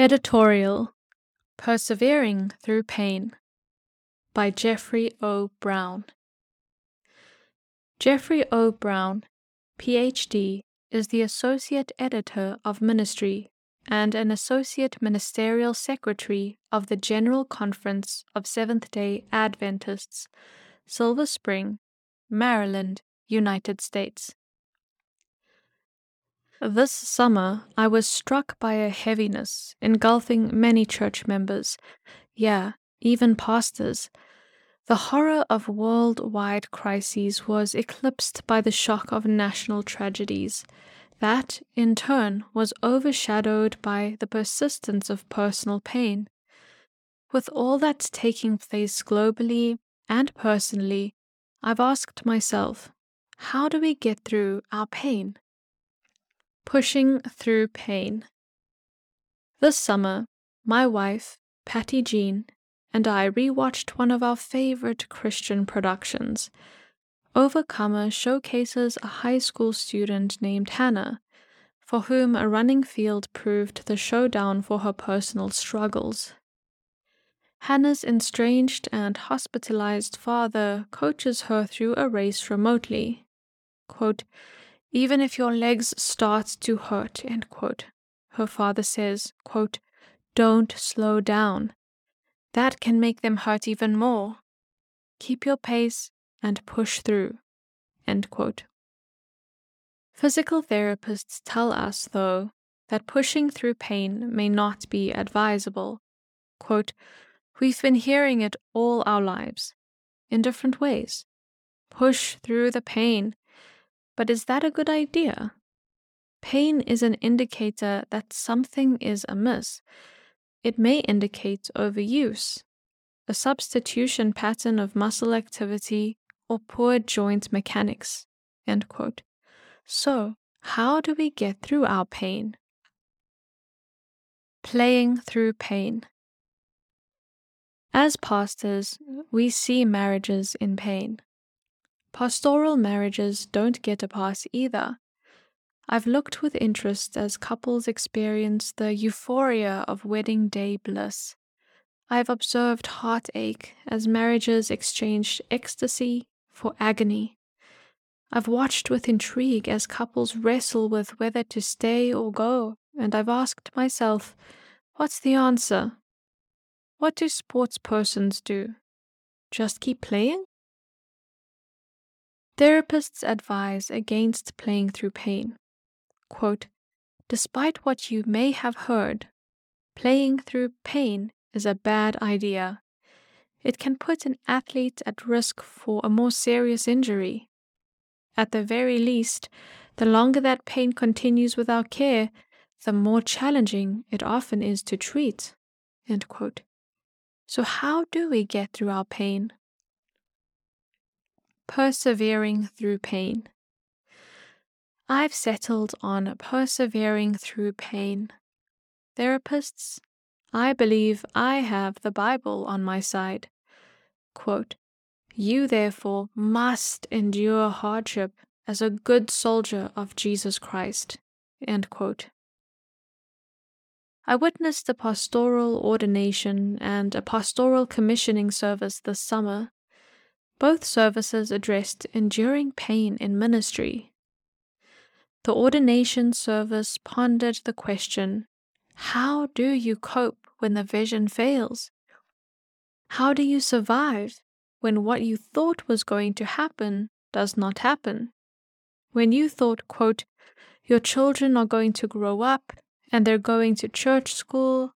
Editorial Persevering Through Pain by Jeffrey O. Brown. Jeffrey O. Brown, PhD, is the Associate Editor of Ministry and an Associate Ministerial Secretary of the General Conference of Seventh day Adventists, Silver Spring, Maryland, United States. This summer, I was struck by a heaviness engulfing many church members, yeah, even pastors. The horror of worldwide crises was eclipsed by the shock of national tragedies. That, in turn, was overshadowed by the persistence of personal pain. With all that's taking place globally and personally, I've asked myself, how do we get through our pain? Pushing Through Pain. This summer, my wife, Patty Jean, and I rewatched one of our favorite Christian productions. Overcomer showcases a high school student named Hannah, for whom a running field proved the showdown for her personal struggles. Hannah's estranged and hospitalized father coaches her through a race remotely. Quote, even if your legs start to hurt, end quote. Her father says, quote, don't slow down. That can make them hurt even more. Keep your pace and push through, end quote. Physical therapists tell us, though, that pushing through pain may not be advisable. Quote, We've been hearing it all our lives, in different ways. Push through the pain but is that a good idea? Pain is an indicator that something is amiss. It may indicate overuse, a substitution pattern of muscle activity, or poor joint mechanics. So, how do we get through our pain? Playing through pain. As pastors, we see marriages in pain. Pastoral marriages don't get a pass either. I've looked with interest as couples experience the euphoria of wedding day bliss. I've observed heartache as marriages exchanged ecstasy for agony. I've watched with intrigue as couples wrestle with whether to stay or go, and I've asked myself, what's the answer? What do sports persons do? Just keep playing? Therapists advise against playing through pain. Quote, Despite what you may have heard, playing through pain is a bad idea. It can put an athlete at risk for a more serious injury. At the very least, the longer that pain continues without care, the more challenging it often is to treat. So, how do we get through our pain? Persevering through pain. I've settled on persevering through pain. Therapists, I believe I have the Bible on my side. Quote, you therefore must endure hardship as a good soldier of Jesus Christ. I witnessed a pastoral ordination and a pastoral commissioning service this summer both services addressed enduring pain in ministry. The ordination service pondered the question How do you cope when the vision fails? How do you survive when what you thought was going to happen does not happen? When you thought, quote, your children are going to grow up and they're going to church school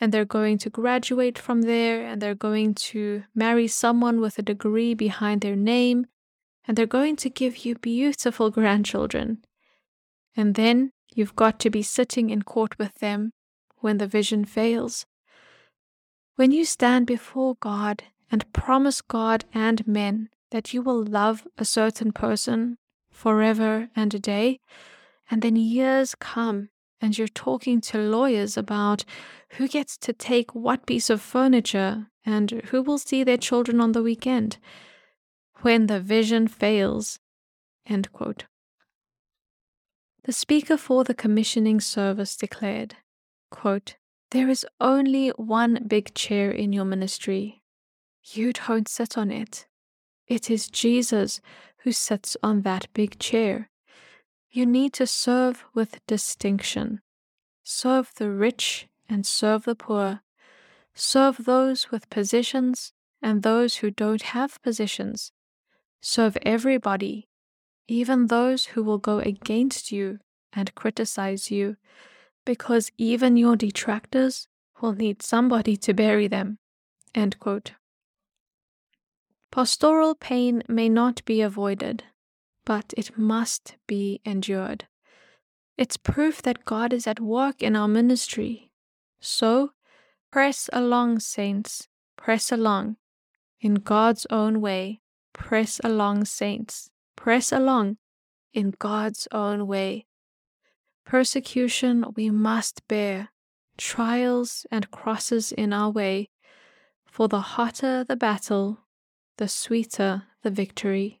and they're going to graduate from there and they're going to marry someone with a degree behind their name and they're going to give you beautiful grandchildren. And then you've got to be sitting in court with them when the vision fails. When you stand before God and promise God and men that you will love a certain person forever and a day, and then years come and you're talking to lawyers about who gets to take what piece of furniture and who will see their children on the weekend when the vision fails. End quote. The speaker for the commissioning service declared, quote, There is only one big chair in your ministry. You don't sit on it. It is Jesus who sits on that big chair. You need to serve with distinction. Serve the rich and serve the poor. Serve those with positions and those who don't have positions. Serve everybody, even those who will go against you and criticize you, because even your detractors will need somebody to bury them. Pastoral pain may not be avoided, but it must be endured. It's proof that God is at work in our ministry. So, press along, saints, press along. In God's own way, press along, saints, press along. In God's own way. Persecution we must bear, trials and crosses in our way, for the hotter the battle, the sweeter the victory.